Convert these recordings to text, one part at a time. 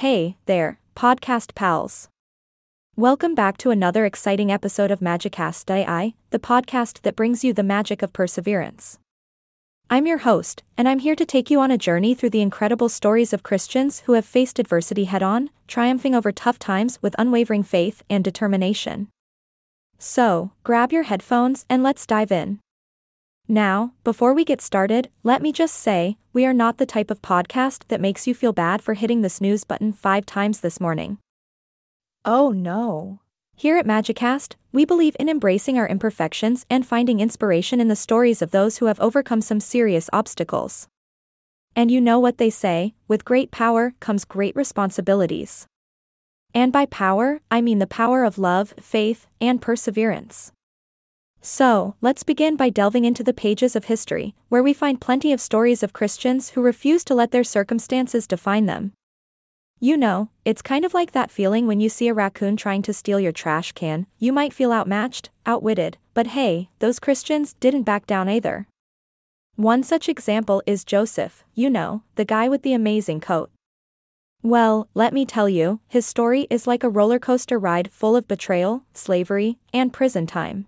Hey, there, podcast pals. Welcome back to another exciting episode of Magicast AI, the podcast that brings you the magic of perseverance. I'm your host, and I'm here to take you on a journey through the incredible stories of Christians who have faced adversity head on, triumphing over tough times with unwavering faith and determination. So, grab your headphones and let's dive in. Now, before we get started, let me just say, we are not the type of podcast that makes you feel bad for hitting the snooze button five times this morning. Oh no. Here at Magicast, we believe in embracing our imperfections and finding inspiration in the stories of those who have overcome some serious obstacles. And you know what they say with great power comes great responsibilities. And by power, I mean the power of love, faith, and perseverance. So, let's begin by delving into the pages of history, where we find plenty of stories of Christians who refuse to let their circumstances define them. You know, it's kind of like that feeling when you see a raccoon trying to steal your trash can, you might feel outmatched, outwitted, but hey, those Christians didn't back down either. One such example is Joseph, you know, the guy with the amazing coat. Well, let me tell you, his story is like a roller coaster ride full of betrayal, slavery, and prison time.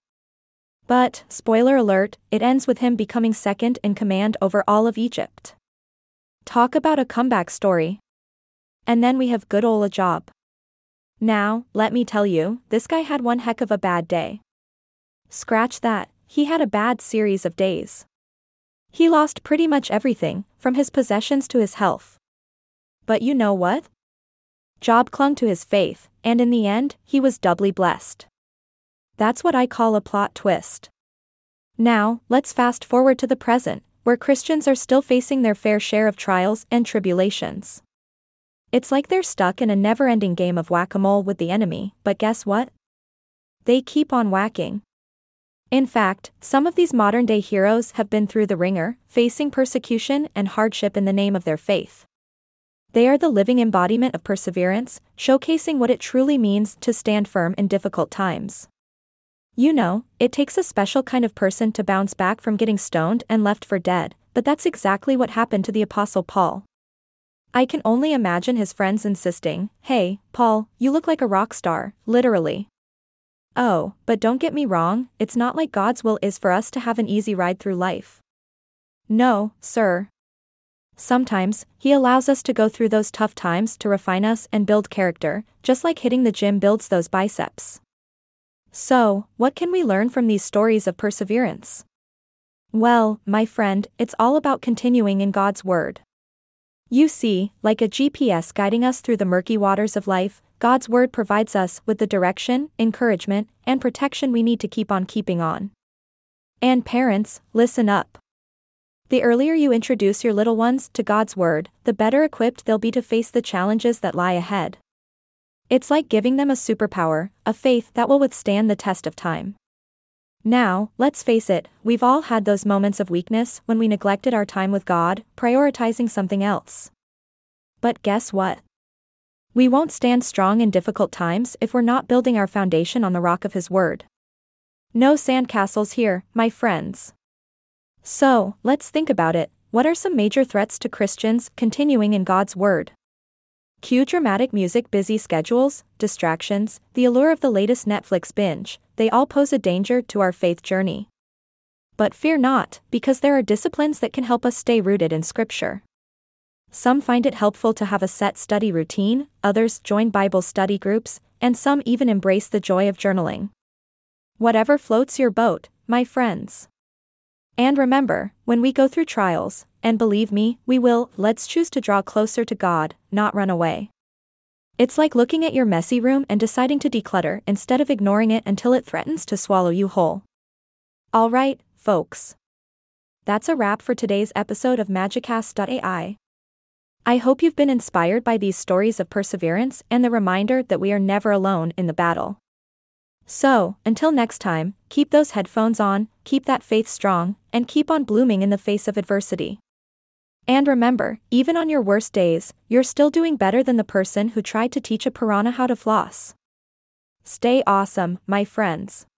But, spoiler alert, it ends with him becoming second in command over all of Egypt. Talk about a comeback story. And then we have good ol' Job. Now, let me tell you, this guy had one heck of a bad day. Scratch that, he had a bad series of days. He lost pretty much everything, from his possessions to his health. But you know what? Job clung to his faith, and in the end, he was doubly blessed. That's what I call a plot twist. Now, let's fast forward to the present, where Christians are still facing their fair share of trials and tribulations. It's like they're stuck in a never ending game of whack a mole with the enemy, but guess what? They keep on whacking. In fact, some of these modern day heroes have been through the ringer, facing persecution and hardship in the name of their faith. They are the living embodiment of perseverance, showcasing what it truly means to stand firm in difficult times. You know, it takes a special kind of person to bounce back from getting stoned and left for dead, but that's exactly what happened to the Apostle Paul. I can only imagine his friends insisting, Hey, Paul, you look like a rock star, literally. Oh, but don't get me wrong, it's not like God's will is for us to have an easy ride through life. No, sir. Sometimes, He allows us to go through those tough times to refine us and build character, just like hitting the gym builds those biceps. So, what can we learn from these stories of perseverance? Well, my friend, it's all about continuing in God's Word. You see, like a GPS guiding us through the murky waters of life, God's Word provides us with the direction, encouragement, and protection we need to keep on keeping on. And parents, listen up. The earlier you introduce your little ones to God's Word, the better equipped they'll be to face the challenges that lie ahead. It's like giving them a superpower, a faith that will withstand the test of time. Now, let's face it, we've all had those moments of weakness when we neglected our time with God, prioritizing something else. But guess what? We won't stand strong in difficult times if we're not building our foundation on the rock of His Word. No sandcastles here, my friends. So, let's think about it what are some major threats to Christians continuing in God's Word? Cue dramatic music, busy schedules, distractions, the allure of the latest Netflix binge, they all pose a danger to our faith journey. But fear not, because there are disciplines that can help us stay rooted in Scripture. Some find it helpful to have a set study routine, others join Bible study groups, and some even embrace the joy of journaling. Whatever floats your boat, my friends. And remember, when we go through trials, and believe me, we will, let's choose to draw closer to God, not run away. It's like looking at your messy room and deciding to declutter instead of ignoring it until it threatens to swallow you whole. Alright, folks. That's a wrap for today's episode of Magicast.ai. I hope you've been inspired by these stories of perseverance and the reminder that we are never alone in the battle. So, until next time, keep those headphones on, keep that faith strong, and keep on blooming in the face of adversity. And remember, even on your worst days, you're still doing better than the person who tried to teach a piranha how to floss. Stay awesome, my friends.